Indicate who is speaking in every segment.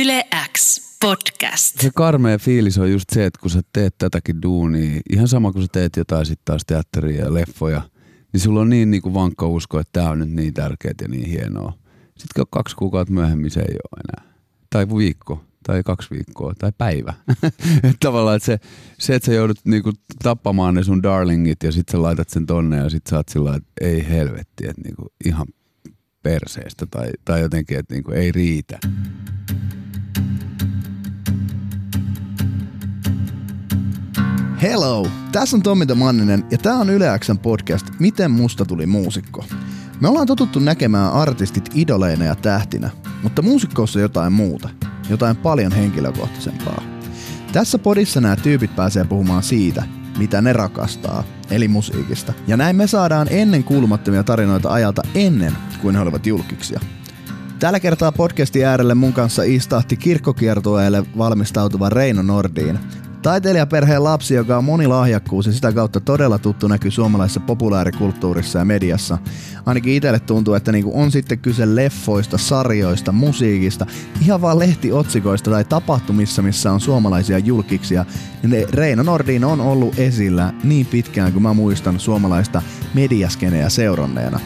Speaker 1: Yle X podcast.
Speaker 2: Se karmea fiilis on just se, että kun sä teet tätäkin duunia, ihan sama kuin sä teet jotain sitten taas teatteria ja leffoja, niin sulla on niin, niin kuin vankka usko, että tämä on nyt niin tärkeää ja niin hienoa. Sitten kaksi kuukautta myöhemmin se ei ole enää. Tai viikko, tai kaksi viikkoa, tai päivä. että tavallaan että se, se, että sä joudut niinku tappamaan ne sun darlingit ja sitten sä laitat sen tonne ja sitten sä oot sillä että ei helvetti, että niinku ihan perseestä tai, tai jotenkin, että niinku ei riitä.
Speaker 3: Hello! Tässä on Tommi Manninen ja tämä on Yle Xn podcast Miten musta tuli muusikko. Me ollaan totuttu näkemään artistit idoleina ja tähtinä, mutta muusikkoussa jotain muuta, jotain paljon henkilökohtaisempaa. Tässä podissa nämä tyypit pääsee puhumaan siitä, mitä ne rakastaa, eli musiikista. Ja näin me saadaan ennen kuulumattomia tarinoita ajalta ennen kuin he olivat julkiksia. Tällä kertaa podcastin äärelle mun kanssa istahti kirkkokiertueelle valmistautuva Reino Nordiin, Taiteilijaperheen lapsi, joka on monilahjakkuus ja sitä kautta todella tuttu näkyy suomalaisessa populaarikulttuurissa ja mediassa. Ainakin itselle tuntuu, että niinku on sitten kyse leffoista, sarjoista, musiikista, ihan vaan lehtiotsikoista tai tapahtumissa, missä on suomalaisia julkiksia, niin Reino Nordin on ollut esillä niin pitkään kuin mä muistan suomalaista mediaskeneä seuranneena.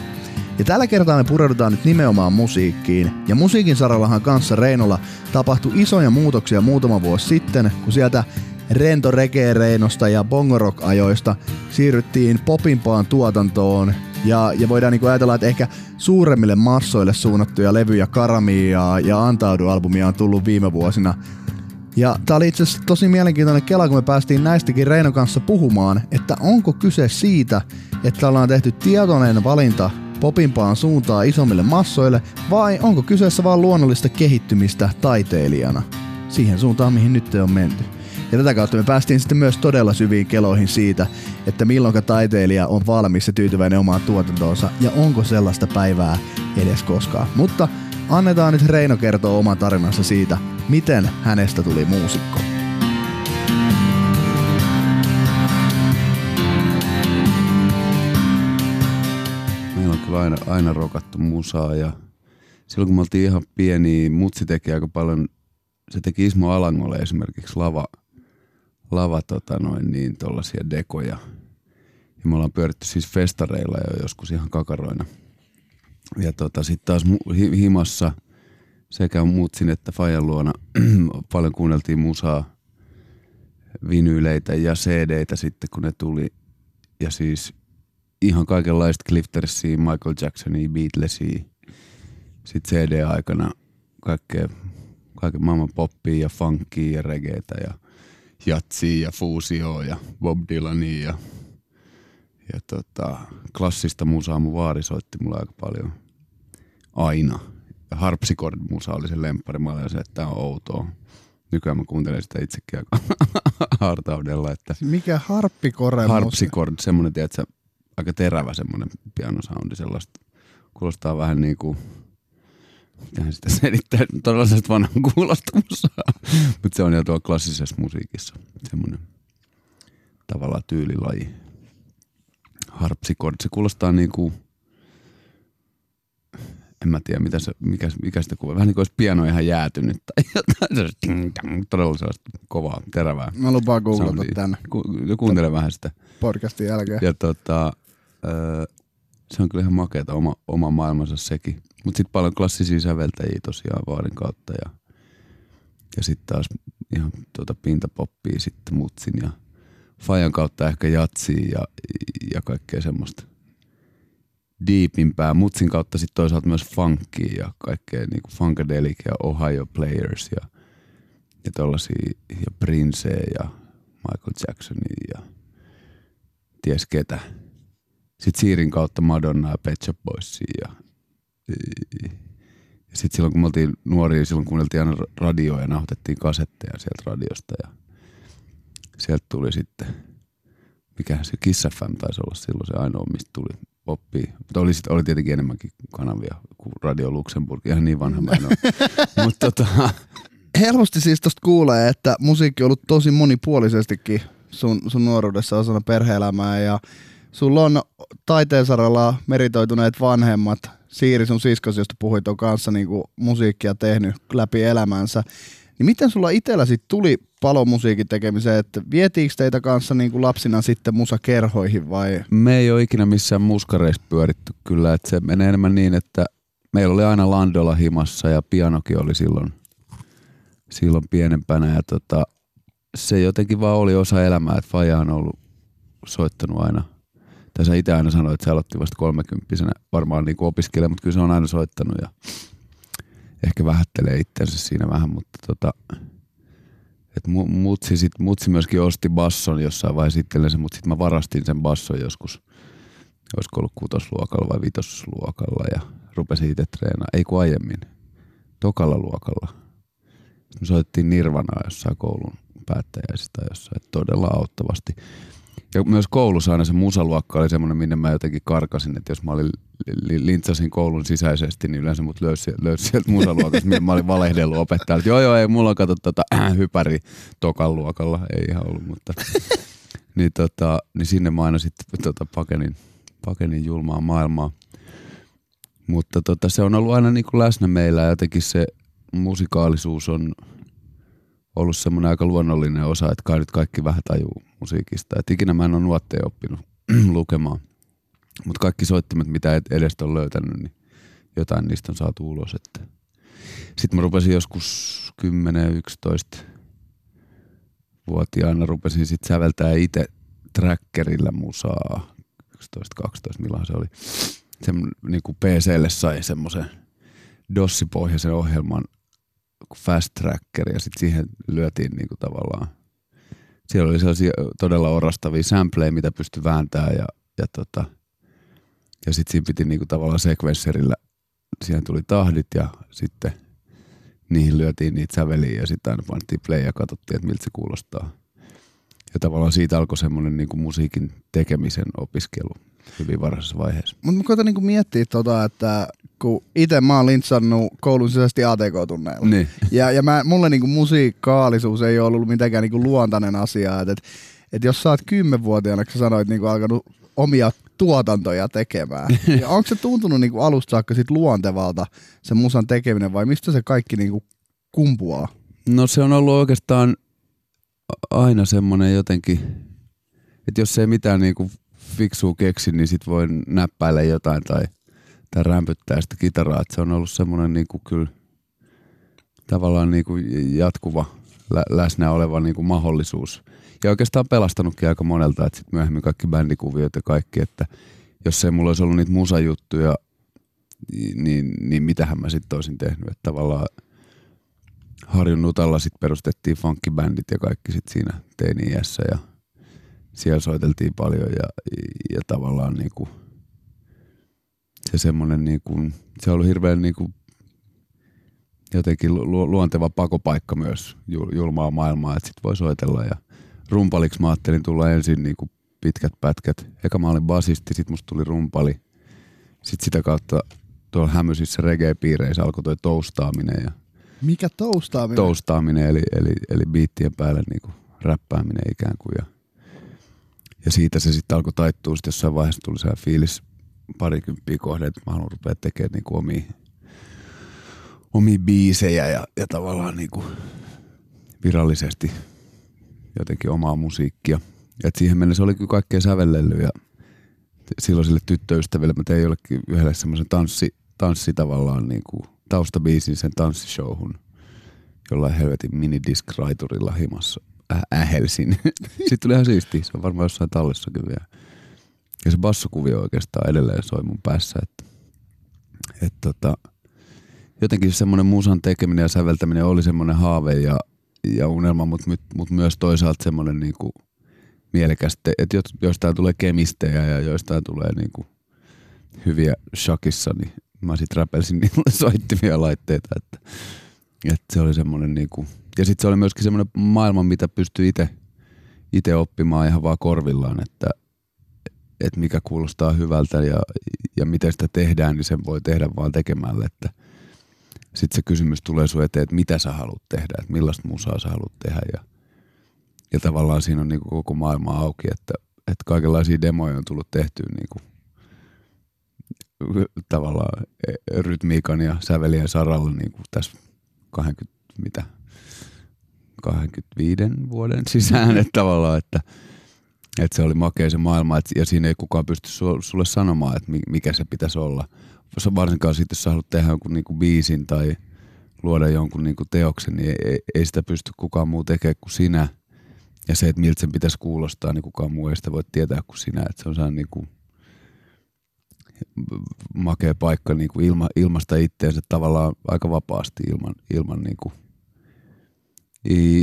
Speaker 3: Ja tällä kertaa me pureudutaan nyt nimenomaan musiikkiin. Ja musiikin sarallahan kanssa Reinolla tapahtui isoja muutoksia muutama vuosi sitten, kun sieltä rento reinosta ja bongorok-ajoista siirryttiin popimpaan tuotantoon ja, ja voidaan niinku ajatella, että ehkä suuremmille massoille suunnattuja levyjä Karamia ja Antaudu-albumia on tullut viime vuosina. Ja tää oli itse asiassa tosi mielenkiintoinen kela, kun me päästiin näistäkin Reinon kanssa puhumaan, että onko kyse siitä, että ollaan tehty tietoinen valinta popimpaan suuntaan isommille massoille, vai onko kyseessä vain luonnollista kehittymistä taiteilijana? Siihen suuntaan, mihin nyt on menty. Ja tätä kautta me päästiin sitten myös todella syviin keloihin siitä, että milloin taiteilija on valmis ja tyytyväinen omaan tuotantoonsa ja onko sellaista päivää edes koskaan. Mutta annetaan nyt Reino kertoa oman tarinansa siitä, miten hänestä tuli muusikko.
Speaker 2: Aina, aina rokattu musaa ja silloin kun me oltiin ihan pieni, mutsi teki aika paljon, se teki Ismo Alangolle esimerkiksi lava, lava tota noin niin tollasia dekoja. Ja me ollaan pyöritty siis festareilla jo joskus ihan kakaroina. Ja tota sit taas himassa sekä Mutsin että Fajan luona paljon kuunneltiin musaa, vinyyleitä ja cd sitten kun ne tuli. Ja siis ihan kaikenlaista Cliftersia, Michael Jacksonia, Beatlesia. Sitten CD-aikana kaikkea, kaiken maailman poppia ja funkia ja reggaetä ja – jatsia ja fuusioa ja Bob Dylania ja, ja tota, klassista musaa mun vaari soitti mulle aika paljon aina. Ja harpsichord musa oli se lemppari. Mä olin se, että tää on outoa. Nykyään mä kuuntelen sitä itsekin aika hartaudella. Että
Speaker 3: Mikä harppikore?
Speaker 2: Harpsichord, semmonen, tiedätkö, aika terävä semmonen pianosoundi sellaista. Kuulostaa vähän niin kuin Mitähän sitä selittää? Todella sellaista vanhan kuulosta Mutta se on jo tuolla klassisessa musiikissa. Semmoinen tavallaan tyylilaji. Harpsikord. Se kuulostaa niin kuin, en mä tiedä, mitä se, mikä, mikä sitä kuvaa. Vähän niin kuin olisi piano ihan jäätynyt tai jotain. Se todella sellaista kovaa, terävää.
Speaker 3: Mä lupaan googlata tänne.
Speaker 2: Ku, kuuntele vähän sitä.
Speaker 3: Podcastin jälkeen.
Speaker 2: Ja tota, öö, se on kyllä ihan makeata oma, oma maailmansa sekin. Mutta sitten paljon klassisia säveltäjiä tosiaan Vaarin kautta ja, ja sitten taas ihan tuota pintapoppia sitten Mutsin ja Fajan kautta ehkä jatsia ja, ja kaikkea semmoista deepimpää. Mutsin kautta sitten toisaalta myös funkia ja kaikkea niinku Funkadelic ja Ohio Players ja, ja tollasia ja Prince ja Michael Jacksonia ja ties ketä. Sitten Siirin kautta Madonna ja Pet Shop Boysia ja sitten silloin kun me oltiin nuoria, silloin kuunneltiin aina radioa ja nauhoitettiin kasetteja sieltä radiosta ja sieltä tuli sitten, mikä se Kiss FM taisi olla silloin se ainoa, mistä tuli oppii. Mutta oli, oli tietenkin enemmänkin kanavia kuin Radio Luxemburg, ihan niin vanha mä en Mutta tota...
Speaker 3: Helposti siis tosta kuulee, että musiikki on ollut tosi monipuolisestikin sun, sun nuoruudessa osana perhe-elämää ja sulla on taiteen saralla meritoituneet vanhemmat, Siiri sun siskos, josta puhuit, on kanssa niinku musiikkia tehnyt läpi elämänsä. Niin miten sulla itsellä sit tuli palomusiikin tekemiseen, että vietiinkö teitä kanssa niinku lapsina sitten musakerhoihin vai?
Speaker 2: Me ei ole ikinä missään muskareissa pyöritty kyllä, että se menee enemmän niin, että meillä oli aina Landola himassa ja pianokin oli silloin, silloin pienempänä ja tota, se jotenkin vaan oli osa elämää, että Faja on ollut soittanut aina. Tai sä itse aina sanoit, että se aloitti vasta kolmekymppisenä varmaan niin opiskelemaan, mutta kyllä se on aina soittanut ja ehkä vähättelee itseänsä siinä vähän, mutta tota, et mutsi, sit, mutsi myöskin osti basson jossain vaiheessa itsellensä, mutta sitten mä varastin sen basson joskus, olisiko ollut kutosluokalla vai vitosluokalla ja rupesin itse treenaamaan, ei kun aiemmin, tokalla luokalla. Me soittiin Nirvanaa jossain koulun päättäjäisistä jossain, todella auttavasti. Ja myös koulussa aina se musaluokka oli semmoinen, minne mä jotenkin karkasin, että jos mä olin lintsasin koulun sisäisesti, niin yleensä mut löysi, löysi sieltä musaluokasta, minne mä olin valehdellut opettajalle. Joo, joo, ei, mulla kato tota, äh, hypäri tokan luokalla, ei ihan ollut, mutta niin, tota, niin sinne mä aina sitten tota, pakenin, pakenin julmaa maailmaa. Mutta tota, se on ollut aina niin kuin läsnä meillä ja jotenkin se musikaalisuus on ollut semmoinen aika luonnollinen osa, että kai nyt kaikki vähän tajuu musiikista. Et ikinä mä en ole nuotteja oppinut lukemaan. Mutta kaikki soittimet, mitä edestä on löytänyt, niin jotain niistä on saatu ulos. Sitten mä rupesin joskus 10-11 vuotiaana rupesin sitten säveltää itse trackerillä musaa. 11-12, milloin se oli. Se niin kuin PClle sai semmoisen dossipohjaisen ohjelman Fast Tracker ja sitten siihen lyötiin niin kuin tavallaan siellä oli sellaisia todella orastavia sampleja, mitä pystyi vääntämään ja, ja, tota, ja sitten siinä piti niinku tavallaan sekvensserillä, siihen tuli tahdit ja sitten niihin lyötiin niitä säveliä ja sitten aina pantiin play ja katsottiin, että miltä se kuulostaa. Ja tavallaan siitä alkoi semmoinen niinku musiikin tekemisen opiskelu hyvin varhaisessa vaiheessa.
Speaker 3: Mutta mä koitan niinku miettiä tota, että kun itse mä oon lintsannut koulun sisäisesti ATK-tunneilla.
Speaker 2: Niin.
Speaker 3: Ja, ja mä, mulle niinku musiikkaalisuus ei ole ollut mitenkään niinku luontainen asia. Että et, et jos sä oot kymmenvuotiaana, kun sä sanoit niinku alkanut omia tuotantoja tekemään. ja onko se tuntunut niinku alusta saakka sit luontevalta se musan tekeminen vai mistä se kaikki niinku kumpuaa?
Speaker 2: No se on ollut oikeastaan aina semmoinen jotenkin, että jos ei mitään niinku fiksua keksi, niin sit voi näppäillä jotain tai, tai rämpyttää sitä kitaraa. Et se on ollut semmoinen niinku kyllä tavallaan niinku jatkuva lä- läsnä oleva niinku mahdollisuus. Ja oikeastaan pelastanutkin aika monelta, että sitten myöhemmin kaikki bändikuviot ja kaikki, että jos ei mulla olisi ollut niitä musajuttuja, niin, niin mitähän mä sitten olisin tehnyt. Että tavallaan Harjun Nutalla sitten perustettiin funkkibändit ja kaikki sitten siinä teini-iässä ja siellä soiteltiin paljon ja, ja tavallaan niinku se semmoinen niinku, se on ollut hirveän niinku jotenkin lu, luonteva pakopaikka myös julmaa maailmaa, että sit voi soitella ja rumpaliksi mä ajattelin tulla ensin niinku pitkät pätkät. Eka mä olin basisti, sit musta tuli rumpali. Sitten sitä kautta tuolla hämysissä reggae-piireissä alkoi toi toustaaminen. Ja
Speaker 3: Mikä toustaaminen?
Speaker 2: Toustaaminen, eli, eli, eli biittien päälle niinku räppääminen ikään kuin. Ja ja siitä se sitten alkoi taittua, sitten jossain vaiheessa tuli se fiilis parikymppiä kohde, että mä haluan rupea tekemään niinku omia, omia biisejä ja, ja tavallaan niinku virallisesti jotenkin omaa musiikkia. Et siihen mennessä oli kyllä kaikkea sävellellyt ja silloiselle tyttöystäville mä tein jollekin yhdelle semmoisen tanssi, tanssi tavallaan niinku taustabiisin sen tanssishowhun jollain helvetin minidisc-raiturilla himassa ähelsin. Sitten tuli ihan siistiä, se on varmaan jossain tallessakin vielä. Ja se bassokuvio oikeastaan edelleen soi mun päässä, että, että tota, jotenkin semmoinen musan tekeminen ja säveltäminen oli semmoinen haave ja, ja unelma, mutta mut myös toisaalta semmoinen niinku mielekäs, että joistain tulee kemistejä ja joistain tulee niinku hyviä shakissa, niin mä sitten räpelsin niille soittimia laitteita, että, että se oli semmoinen niinku, ja sitten se oli myöskin semmoinen maailma, mitä pystyy itse oppimaan ihan vaan korvillaan, että, että mikä kuulostaa hyvältä ja, ja miten sitä tehdään, niin sen voi tehdä vaan tekemällä. Että sitten se kysymys tulee sun eteen, että mitä sä haluat tehdä, että millaista musaa sä haluat tehdä. Ja, ja tavallaan siinä on niin kuin koko maailma auki, että, että kaikenlaisia demoja on tullut tehtyä niin kuin tavallaan e, rytmiikan ja sävelien saralla niin kuin tässä 20, mitä, 25 vuoden sisään, että tavallaan, että, että se oli makea se maailma, että, ja siinä ei kukaan pysty sulle sanomaan, että mikä se pitäisi olla. Varsinkaan sitten, jos sä haluat tehdä jonkun niin kuin biisin tai luoda jonkun niin kuin teoksen, niin ei, ei sitä pysty kukaan muu tekemään kuin sinä. Ja se, että miltä sen pitäisi kuulostaa, niin kukaan muu ei sitä voi tietää kuin sinä. Että se on sellainen niin kuin makea paikka niin kuin ilma, ilmasta itteensä tavallaan aika vapaasti ilman, ilman niin kuin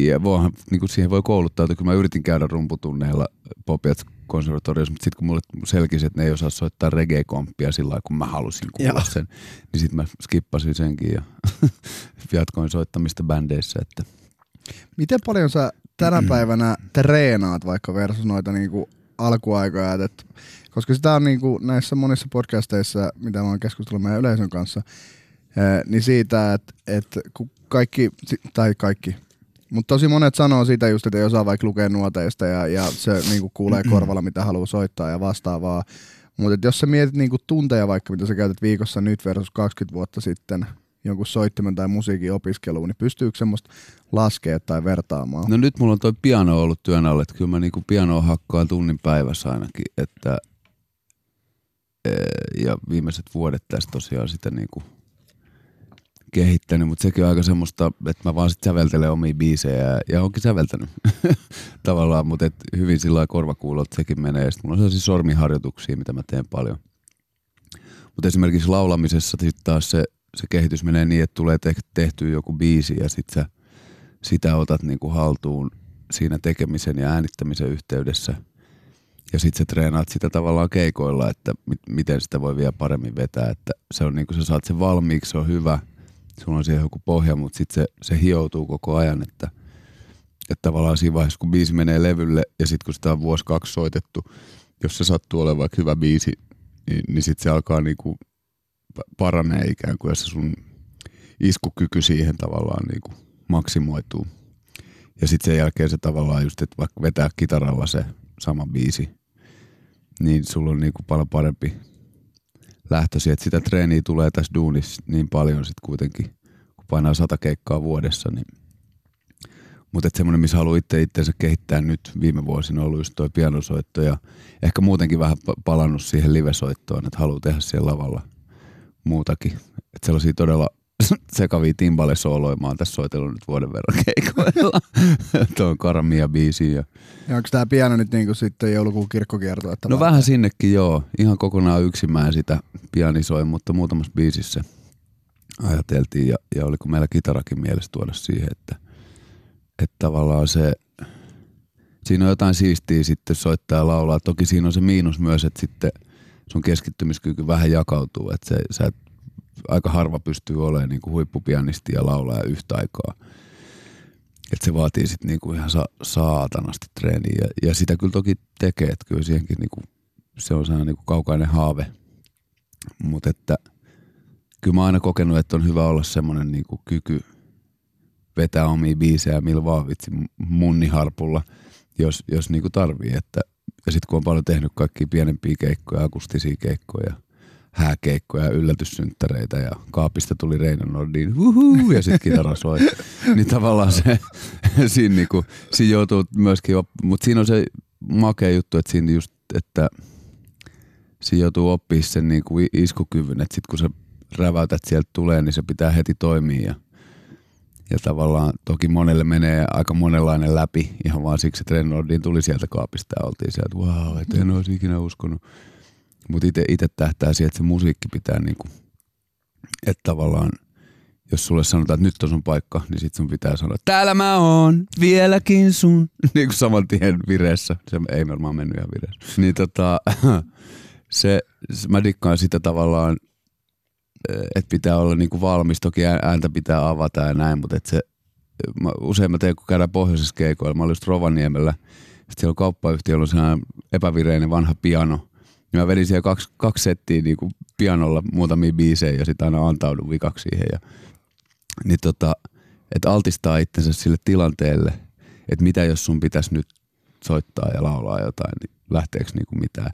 Speaker 2: ja voihan, niin kuin siihen voi kouluttaa, että kun mä yritin käydä rumputunneilla Popiat konservatoriossa, mutta sitten kun mulle selkisi, että ne ei osaa soittaa reggae-komppia sillä lailla, kun mä halusin kuulla Joo. sen, niin sitten mä skippasin senkin ja jatkoin soittamista bändeissä. Että.
Speaker 3: Miten paljon sä tänä päivänä treenaat vaikka versus noita niinku alkuaikoja, että koska sitä on niinku näissä monissa podcasteissa, mitä mä oon keskustellut meidän yleisön kanssa, niin siitä, että, että kaikki, tai kaikki, mutta tosi monet sanoo sitä just, että ei osaa vaikka lukea nuoteista ja, ja se niinku kuulee korvalla, mitä haluaa soittaa ja vastaavaa. Mutta jos sä mietit niinku tunteja vaikka, mitä sä käytät viikossa nyt versus 20 vuotta sitten jonkun soittimen tai musiikin opiskeluun, niin pystyykö semmoista laskea tai vertaamaan?
Speaker 2: No nyt mulla on toi piano ollut työn alle, että kyllä mä niinku pianoa hakkaan tunnin päivässä ainakin, että ja viimeiset vuodet tästä tosiaan sitä niinku kehittänyt, mutta sekin on aika semmoista, että mä vaan sit säveltelen omia biisejä ja onkin säveltänyt tavallaan, mutta et hyvin sillä lailla korvakuulot sekin menee. Sitten mulla on sellaisia sormiharjoituksia, mitä mä teen paljon. Mutta esimerkiksi laulamisessa sitten taas se, se kehitys menee niin, että tulee tehtyä joku biisi ja sitten sä sitä otat niinku haltuun siinä tekemisen ja äänittämisen yhteydessä. Ja sitten sä treenaat sitä tavallaan keikoilla, että miten sitä voi vielä paremmin vetää. Että se on niin kuin sä saat sen valmiiksi, se on hyvä – sulla on siihen joku pohja, mutta sitten se, se hioutuu koko ajan, että, että tavallaan siinä vaiheessa, kun biisi menee levylle ja sitten kun sitä on vuosi kaksi soitettu, jos se sattuu olemaan vaikka hyvä biisi, niin, niin sitten se alkaa niinku paranee ikään kuin, ja se sun iskukyky siihen tavallaan niinku maksimoituu. Ja sitten sen jälkeen se tavallaan just, että vaikka vetää kitaralla se sama biisi, niin sulla on niinku paljon parempi lähtösi, että sitä treeniä tulee tässä duunissa niin paljon sitten kuitenkin, kun painaa sata keikkaa vuodessa, niin mutta semmoinen, missä haluaa itse itseensä kehittää nyt viime vuosina on ollut just toi pianosoitto ja ehkä muutenkin vähän palannut siihen livesoittoon, että haluaa tehdä siellä lavalla muutakin. Että sellaisia todella sekavia timbale-sooloja mä oon tässä soitellut nyt vuoden verran keikoilla. Tuo Karamia biisi. Ja...
Speaker 3: ja onko tämä piano nyt niinku sitten joulukuun kirkkokierto?
Speaker 2: Että no vähän sinnekin joo. Ihan kokonaan yksin mä sitä pianisoin, mutta muutamassa biisissä ajateltiin ja, ja oliko meillä kitarakin mielessä tuoda siihen, että, että tavallaan se, siinä on jotain siistiä sitten soittaa ja laulaa. Toki siinä on se miinus myös, että sitten sun keskittymiskyky vähän jakautuu, että se, sä et aika harva pystyy olemaan niin kuin huippupianisti ja laulaja yhtä aikaa. Et se vaatii sitten niinku ihan sa- saatanasti treeniä ja, ja, sitä kyllä toki tekee, että kyllä siihenkin niinku, se on sellainen niinku kaukainen haave. Mutta että kyllä mä oon aina kokenut, että on hyvä olla semmoinen niinku kyky vetää omia biisejä millä vaan vitsi munniharpulla, jos, jos niinku tarvii. Että, ja sitten kun on paljon tehnyt kaikki pienempiä keikkoja, akustisia keikkoja – hääkeikkoja ja yllätyssynttäreitä ja kaapista tuli Reino Nordin huhuu, ja sitten kitara soi. niin tavallaan se, siinä, niinku, siinä joutuu myöskin, mutta siinä on se makea juttu, että siinä just, että siinä joutuu oppimaan sen niinku iskukyvyn, että sitten kun sä räväytät sieltä tulee, niin se pitää heti toimia ja, ja tavallaan toki monelle menee aika monenlainen läpi ihan vaan siksi, että Nordin tuli sieltä kaapista ja oltiin sieltä, wow, et en olisi ikinä uskonut. Mutta itse tähtää siihen, että se musiikki pitää niinku, että tavallaan jos sulle sanotaan, että nyt on sun paikka, niin sit sun pitää sanoa, täällä mä oon, vieläkin sun. niin kuin saman tien vireessä. Se ei varmaan mennyt ihan vireessä. Niin tota, se, mä dikkaan sitä tavallaan, että pitää olla niinku valmis. Toki ääntä pitää avata ja näin, mutta et se, mä, usein mä teen, kun käydään pohjoisessa keikoilla. Mä olin just Rovaniemellä. Sitten siellä on kauppayhtiöllä on sellainen epävireinen vanha piano – niin mä vedin siellä kaksi, kaksi settiä niin kuin pianolla muutamia biisejä ja sitten aina antaudun vikaksi siihen. Ja, niin tota, että altistaa itsensä sille tilanteelle, että mitä jos sun pitäisi nyt soittaa ja laulaa jotain, niin lähteekö niinku mitään.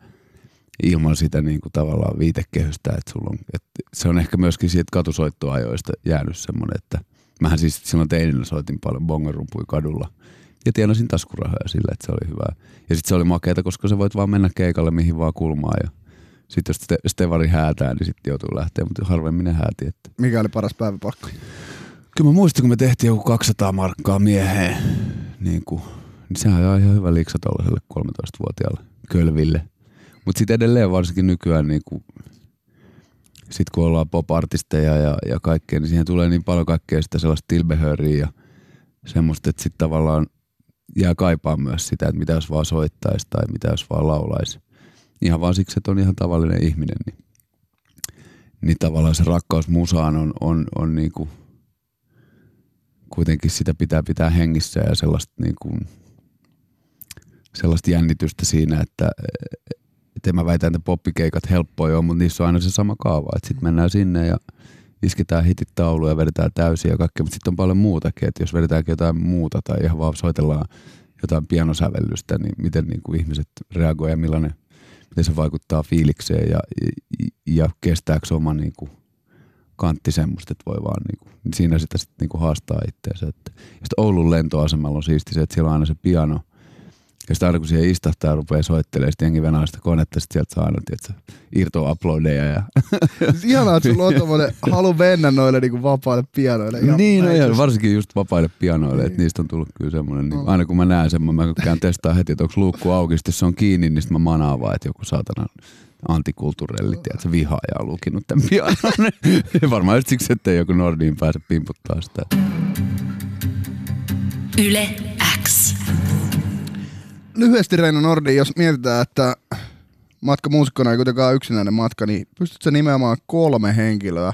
Speaker 2: ilman sitä niin kuin tavallaan viitekehystä, että sulla on, että se on ehkä myöskin siitä katusoittoajoista jäänyt semmoinen, että mähän siis silloin teininä soitin paljon bongerumpuja kadulla ja tienasin taskurahoja sillä, että se oli hyvä. Ja sitten se oli makeata, koska sä voit vaan mennä keikalle mihin vaan kulmaan ja sitten jos ste, Stevari häätää, niin sitten joutuu lähteä, mutta harvemmin ne hääti. Että.
Speaker 3: Mikä oli paras päiväpakko?
Speaker 2: Kyllä mä muistin, kun me tehtiin joku 200 markkaa mieheen, niin, kuin, niin sehän on ihan hyvä liiksa tuollaiselle 13-vuotiaalle kölville. Mutta sitten edelleen varsinkin nykyään, niin kuin, sit kun ollaan pop-artisteja ja, ja kaikkea, niin siihen tulee niin paljon kaikkea sitä sellaista tilbehöriä ja semmoista, että sitten tavallaan jää kaipaa myös sitä, että mitä jos vaan soittaisi tai mitä jos vaan laulaisi. Ihan vaan siksi, että on ihan tavallinen ihminen, niin, niin tavallaan se rakkaus musaan on, on, on niin kuin, kuitenkin sitä pitää pitää hengissä ja sellaista, niin kuin, sellaista jännitystä siinä, että, että mä väitän, että poppikeikat helppoja on, mutta niissä on aina se sama kaava, että sitten mennään sinne ja isketään hitit tauluja ja vedetään täysin ja kaikkea, mutta sitten on paljon muutakin, että jos vedetäänkin jotain muuta tai ihan vaan soitellaan jotain pianosävellystä, niin miten niin kuin ihmiset reagoivat ja millainen, miten se vaikuttaa fiilikseen ja, ja, ja kestääkö oma niin kuin kantti semmoista, että voi vaan niin kuin, siinä sitä sitten niin kuin haastaa itseänsä. Että, ja sitten Oulun lentoasemalla on siisti se, että siellä on aina se piano – ja sitten aina kun siihen istahtaa ja rupeaa soittelemaan, sitten jengi venää sitä konetta, sitten sieltä saa aina, tiedätkö, irtoa uploadeja. Ja...
Speaker 3: Ihanaa, että sulla on tommonen halu mennä noille niinku vapaille pianoille.
Speaker 2: Ja niin, no, ja varsinkin just vapaille pianoille, niin. että niistä on tullut kyllä semmoinen, niin aina kun mä näen sen, mä käyn testaa heti, että onko luukku auki, sitten se on kiinni, niin sitten mä manaan vaan, että joku saatana antikulturelli, tiedätkö, vihaaja on lukinut tämän pianon. Varmaan just siksi, ettei joku Nordiin pääse pimputtaa sitä.
Speaker 1: Yle
Speaker 3: lyhyesti Reino Nordi, jos mietitään, että matka muusikkona ei kuitenkaan yksinäinen matka, niin pystytkö nimeämään kolme henkilöä,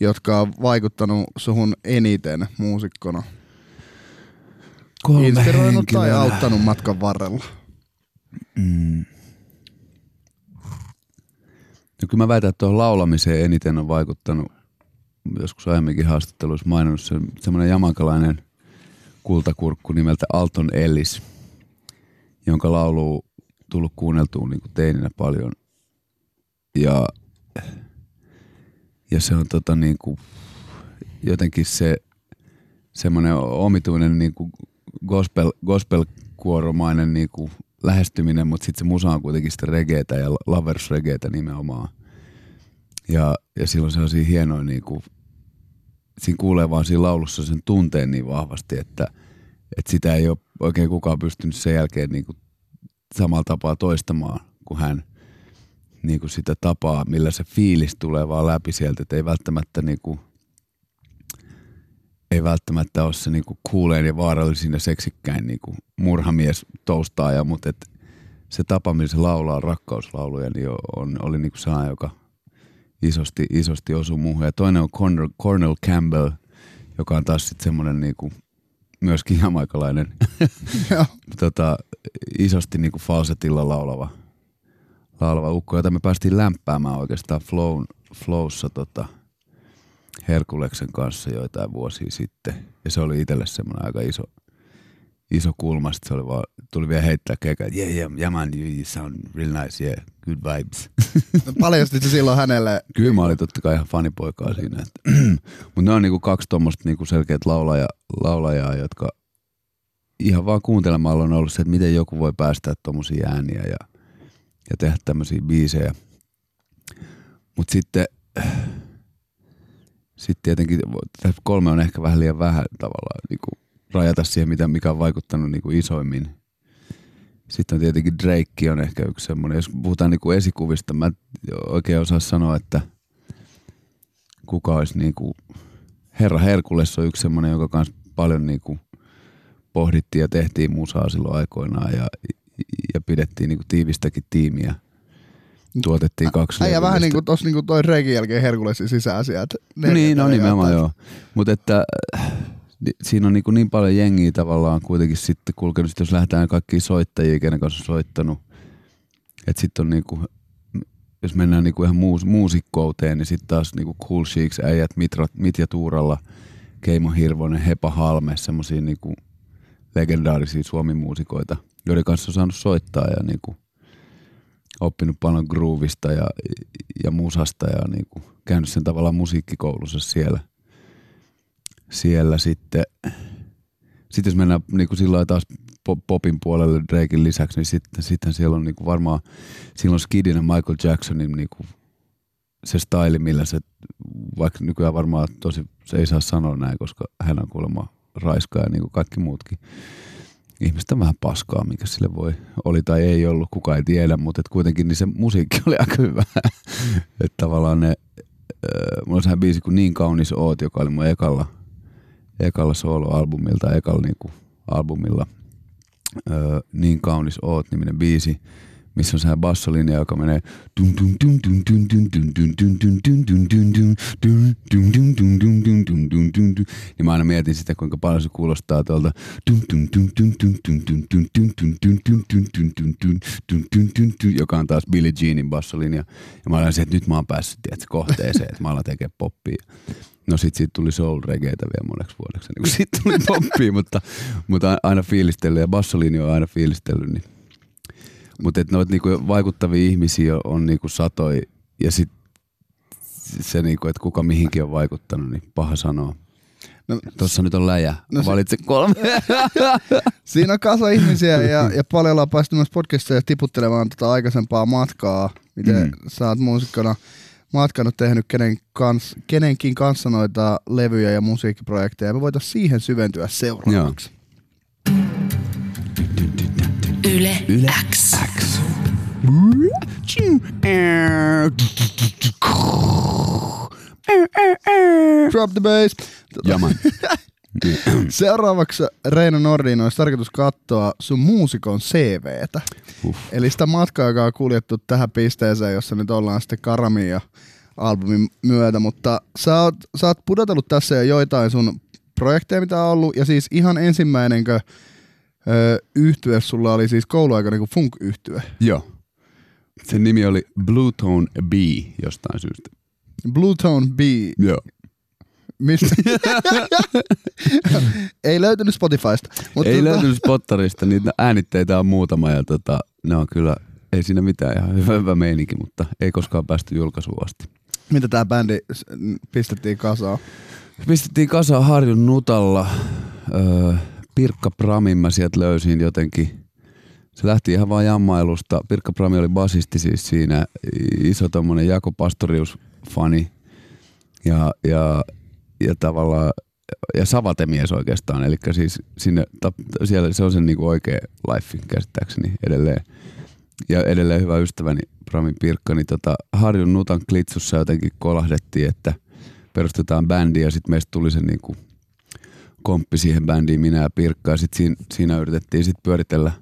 Speaker 3: jotka on vaikuttanut suhun eniten muusikkona?
Speaker 2: Kolme
Speaker 3: Inspiroinut
Speaker 2: henkilöä.
Speaker 3: tai auttanut matkan varrella?
Speaker 2: Mm. No kyllä mä väitän, että tuohon laulamiseen eniten on vaikuttanut, joskus aiemminkin haastatteluissa maininnut se, semmoinen jamankalainen kultakurkku nimeltä Alton Ellis – jonka laulu tullut kuunneltua niin kuin teininä paljon. Ja, ja se on tota niin kuin, jotenkin se semmoinen omituinen niin kuin gospel, gospel-kuoromainen niin kuin lähestyminen, mutta sitten se musa on kuitenkin sitä regeetä ja lovers regeetä nimenomaan. Ja, ja silloin se on siinä hienoa, niin kuin, siinä kuulee vaan siinä laulussa sen tunteen niin vahvasti, että, että sitä ei ole oikein kukaan pystynyt sen jälkeen niin kuin samalla tapaa toistamaan kuin hän niin kuin sitä tapaa, millä se fiilis tulee vaan läpi sieltä, että ei välttämättä niin kuin, ei välttämättä ole se niin kuin kuuleen ja vaarallisin ja seksikkäin niin kuin murhamies toustaaja, mutta et se tapa, millä se laulaa rakkauslauluja, niin on, oli niin kuin joka isosti, isosti osui muuhun. Ja toinen on Cornel, Cornel Campbell, joka on taas sitten semmoinen niin kuin myöskin jamaikalainen, tota, isosti niin kuin falsetilla laulava, laulava ukko, jota me päästiin lämpäämään oikeastaan flown, flowssa tota, Herkuleksen kanssa joitain vuosia sitten. Ja se oli itselle semmoinen aika iso, iso kulma. Se oli vaan, tuli vielä heittää keikä, että yeah, yeah, yeah man, you, you sound real nice, yeah, good vibes.
Speaker 3: Paljastit se silloin hänelle?
Speaker 2: Kyllä mä olin totta kai ihan fanipoikaa siinä. Mutta ne on niinku kaksi tuommoista niinku selkeät laulaja, laulajaa, jotka ihan vaan kuuntelemalla on ollut se, että miten joku voi päästää tuommoisia ääniä ja, ja tehdä tämmöisiä biisejä. Mutta sitten, sitten tietenkin kolme on ehkä vähän liian vähän tavallaan niin kuin rajata siihen, mitä, mikä on vaikuttanut niin kuin isoimmin. Sitten on tietenkin Drake on ehkä yksi semmoinen, jos puhutaan niin kuin esikuvista, mä oikein osaa sanoa, että kuka olisi niin kuin, Herra Herkules on yksi semmoinen, joka kanssa paljon niin kuin pohdittiin ja tehtiin musaa silloin aikoinaan ja, ja pidettiin niin kuin tiivistäkin tiimiä. Tuotettiin kaksi
Speaker 3: Ja vähän niin kuin tuossa niin kuin toi Reikin jälkeen Herkulesin sisäasiat.
Speaker 2: Niin, no nimenomaan joo. Mutta että siinä on niin, kuin niin paljon jengiä tavallaan kuitenkin sitten kulkenut, jos lähdetään kaikki soittajia, kenen kanssa on soittanut. Että sitten on niin kuin, jos mennään niin kuin ihan muus, muusikkouteen, niin sitten taas niin kuin Cool Sheiks, äijät, Mitrat, Mitja Tuuralla, Keimo Hirvonen, Hepa Halme, semmoisia niin kuin legendaarisia suomimuusikoita, joiden kanssa on saanut soittaa ja niin kuin oppinut paljon groovista ja, ja musasta ja niin kuin käynyt sen tavallaan musiikkikoulussa siellä. Siellä sitten, sitten jos mennään niin kuin sillä taas po- popin puolelle Drakein lisäksi, niin sitten, sitten siellä on niin kuin varmaan silloin Skidin ja Michael Jacksonin niin kuin se staili, millä se, vaikka nykyään varmaan tosi, se ei saa sanoa näin, koska hän on kuulemma raiskaa niin kuin kaikki muutkin. Ihmistä vähän paskaa, mikä sille voi, oli tai ei ollut, kuka ei tiedä, mutta et kuitenkin niin se musiikki oli aika hyvä. että tavallaan ne, äh, mulla on sehän biisi kuin Niin kaunis oot, joka oli mun ekalla, ekalla solo-albumilta, ekalla niin kuin albumilla. Äh, niin kaunis oot niminen biisi missä on sehän bassolinja, joka menee niin mä aina mietin sitä, kuinka paljon se kuulostaa tuolta joka on taas Billie Jeanin bassolinja. Ja mä olen se, että nyt mä oon päässyt tiedätkö, kohteeseen, että mä alan tekemään poppia. No sit siitä tuli soul reggaetä vielä moneksi vuodeksi, niin kun siitä tuli poppia, mutta, mutta aina fiilistellyt ja bassolinja on aina fiilistellyt, niin mutta noita niinku vaikuttavia ihmisiä on niinku satoi ja sit se, niinku, että kuka mihinkin on vaikuttanut, niin paha sanoa. No, Tuossa nyt on läjä. No, Valitse kolme.
Speaker 3: Siinä on kasa ihmisiä ja, ja paljon ollaan päästy myös podcastia tiputtelemaan tota aikaisempaa matkaa, miten mm. sä oot muusikkona matkannut tehnyt kenen kans, kenenkin kanssa noita levyjä ja musiikkiprojekteja. Me voitaisiin siihen syventyä seuraavaksi. Joo.
Speaker 1: Yle, Yle X. X.
Speaker 3: Drop the bass.
Speaker 2: Jaman.
Speaker 3: Seuraavaksi Reino Nordin olisi tarkoitus katsoa sun muusikon CVtä. Uff. Eli sitä matkaa, joka on kuljettu tähän pisteeseen, jossa nyt ollaan sitten Karamia albumin myötä, mutta sä oot, sä oot pudotellut tässä jo joitain sun projekteja, mitä on ollut, ja siis ihan ensimmäinenkö öö, yhtye sulla oli siis kouluaika niin funk yhtye
Speaker 2: Joo. Sen nimi oli Blue Tone B jostain syystä.
Speaker 3: Blue Tone B.
Speaker 2: Joo.
Speaker 3: Mistä? ei löytynyt Spotifysta.
Speaker 2: Mutta ei tota... löytynyt Spottarista, niitä äänitteitä on muutama ja tota, ne on kyllä, ei siinä mitään ihan hyvä, hyvä meininki, mutta ei koskaan päästy julkaisuun asti.
Speaker 3: Mitä tämä bändi pistettiin kasaan?
Speaker 2: Pistettiin kasaan Harjun Nutalla. Öö, Pirkka Pramin mä sieltä löysin jotenkin. Se lähti ihan vaan jammailusta. Pirkka Prami oli basisti siis siinä, iso tommonen Jako Pastorius-fani. Ja, ja, ja tavallaan ja savatemies oikeastaan, eli siis sinne, siellä se on sen niinku oikea life käsittääkseni edelleen. Ja edelleen hyvä ystäväni Pramin Pirkka, niin tota, Harjun Nutan klitsussa jotenkin kolahdettiin, että perustetaan bändi ja sitten meistä tuli se niinku komppi siihen bändiin, minä ja Pirkka. Ja sit siinä, siinä yritettiin sit pyöritellä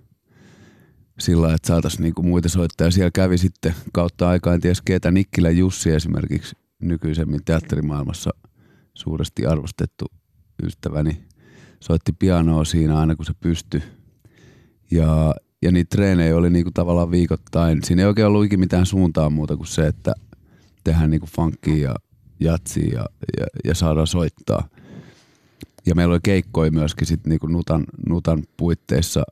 Speaker 2: sillä että saataisiin niinku muita soittajia. Siellä kävi sitten kautta aikaa, en tiedä ketä, Nikkilä Jussi esimerkiksi nykyisemmin teatterimaailmassa suuresti arvostettu ystäväni. Soitti pianoa siinä aina kun se pystyi. Ja, ja niitä treenejä oli niinku tavallaan viikoittain. Siinä ei oikein ollut mitään suuntaa muuta kuin se, että tehdään niinku funkia ja jatsia ja, ja, ja saadaan soittaa – ja meillä oli keikkoja myöskin sit niinku Nutan, Nutan puitteissa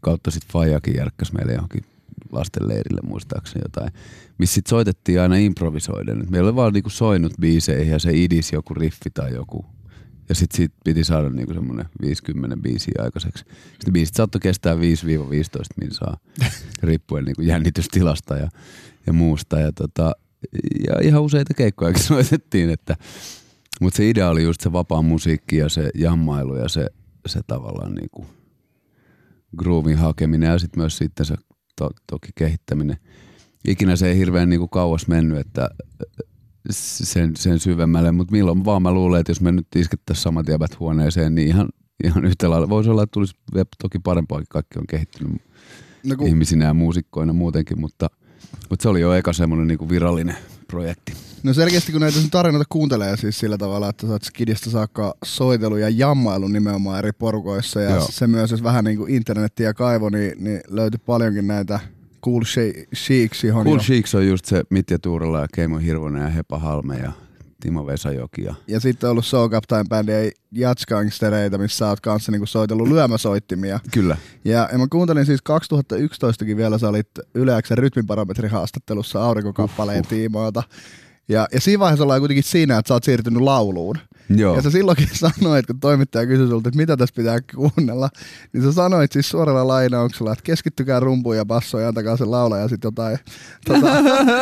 Speaker 2: kautta sitten Fajakin järkkäs meille johonkin lastenleirille muistaakseni jotain, missä sitten soitettiin aina improvisoiden. Meillä oli vaan niinku soinut biiseihin ja se idis joku riffi tai joku. Ja sitten siitä piti saada niinku semmoinen 50 biisiä aikaiseksi. Sitten biisit saattoi kestää 5-15 minsaa, riippuen niinku jännitystilasta ja, ja muusta. Ja, tota, ja ihan useita keikkoja soitettiin, että mutta se idea oli just se vapaa musiikki ja se jammailu ja se, se tavallaan niinku groovin hakeminen ja sitten myös sitten se to, toki kehittäminen. Ikinä se ei hirveän niinku kauas mennyt, että sen, sen syvemmälle, mutta milloin vaan mä luulen, että jos me nyt iskettäisiin saman tiebät huoneeseen, niin ihan, ihan yhtä lailla. Voisi olla, että tulisi toki parempaakin, kaikki on kehittynyt no kun... ihmisinä ja muusikkoina muutenkin, mutta, mutta se oli jo eka semmoinen niinku virallinen projekti.
Speaker 3: No selkeästi kun näitä tarinoita kuuntelee siis sillä tavalla, että sä oot skidistä saakka soitelu ja jammailu nimenomaan eri porukoissa ja Joo. se myös, jos vähän niin kuin internettiä kaivo, niin, niin löytyi paljonkin näitä Cool Sheiks,
Speaker 2: Cool Sheiks on just se Mitja Tuurella ja Keimo Hirvonen ja Hepa Halme ja Timo Vesajoki. Ja,
Speaker 3: Ja sitten on ollut Soul Captain Band ja Jatskangstereita, missä sä oot kanssa niinku soitellut lyömäsoittimia.
Speaker 2: kyllä.
Speaker 3: Ja, ja mä kuuntelin siis 2011kin vielä, sä olit Yle X:n rytmibarometrihaastattelussa aurinkokappaleen
Speaker 2: Uhuh.
Speaker 3: tiimoilta. Ja, ja siinä vaiheessa ollaan kuitenkin siinä, että sä oot siirtynyt lauluun.
Speaker 2: Joo.
Speaker 3: Ja sä silloinkin sanoit, kun toimittaja kysyi sulta, että mitä tässä pitää kuunnella, niin sä sanoit siis suoralla lainauksella, että keskittykää rumpuun ja bassoon ja antakaa se laulaa ja sitten jotain tota,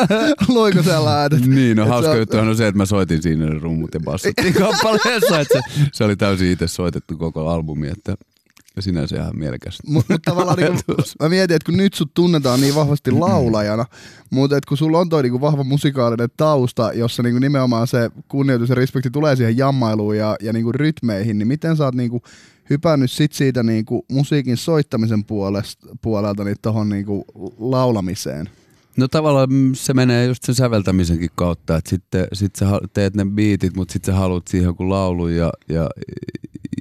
Speaker 3: luikusella.
Speaker 2: Niin, no
Speaker 3: Et
Speaker 2: hauska juttuhan on se, että mä soitin siinä ne rummut ja bassot että se, se oli täysin itse soitettu koko albumi, että sinänsä ihan mielekäs.
Speaker 3: Mutta mut tavallaan niinku, mä mietin, että kun nyt sut tunnetaan niin vahvasti laulajana, mutta kun sulla on toi niinku vahva musikaalinen tausta, jossa niinku nimenomaan se kunnioitus ja respekti tulee siihen jammailuun ja, ja niinku rytmeihin, niin miten sä oot niinku hypännyt sit siitä niinku musiikin soittamisen puolesta, puolelta niin tohon niinku laulamiseen?
Speaker 2: No tavallaan mm, se menee just sen säveltämisenkin kautta, että sitten sit sä teet ne biitit, mutta sitten sä haluat siihen jonkun laulun ja, ja,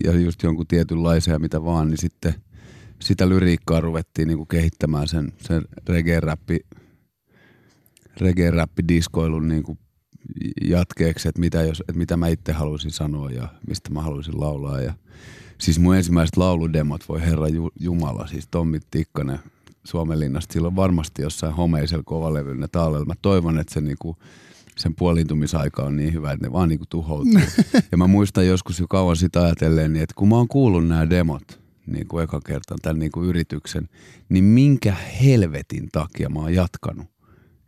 Speaker 2: ja just jonkun tietynlaisen ja mitä vaan, niin sitten sitä lyriikkaa ruvettiin niinku kehittämään sen, sen reggae-räppi, reggae-räppidiskoilun niinku jatkeeksi, että mitä, jos, että mitä mä itse haluaisin sanoa ja mistä mä haluaisin laulaa. Ja, siis mun ensimmäiset lauludemot, voi herra Ju- Jumala, siis Tommi Tikkanen Suomenlinnasta, sillä on varmasti jossain homeisella kovalevyllä ne tallella. Mä toivon, että se niinku, sen puoliintumisaika on niin hyvä, että ne vaan niinku tuhoutuu. ja mä muistan joskus jo kauan sitä ajatellen, niin että kun mä oon kuullut nämä demot, niin kuin eka kertaan tämän niin kuin yrityksen, niin minkä helvetin takia mä oon jatkanut?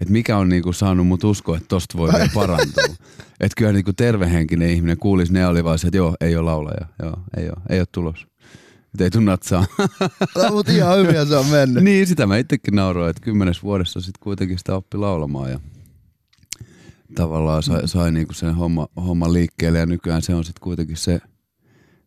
Speaker 2: Että mikä on niinku saanut mut uskoa, että tosta voi vielä parantua. että kyllä niinku tervehenkinen ihminen kuulisi, ne oli vaan se, että joo, ei ole laulaja, joo, ei ole, ei ole tulos. Että ei tuu natsaa.
Speaker 3: No, mutta ihan hyvin se on mennyt.
Speaker 2: niin, sitä mä itsekin nauroin, että kymmenes vuodessa sitten kuitenkin sitä oppi laulamaan ja tavallaan sai, sai niinku sen homma, homma liikkeelle ja nykyään se on sitten kuitenkin se,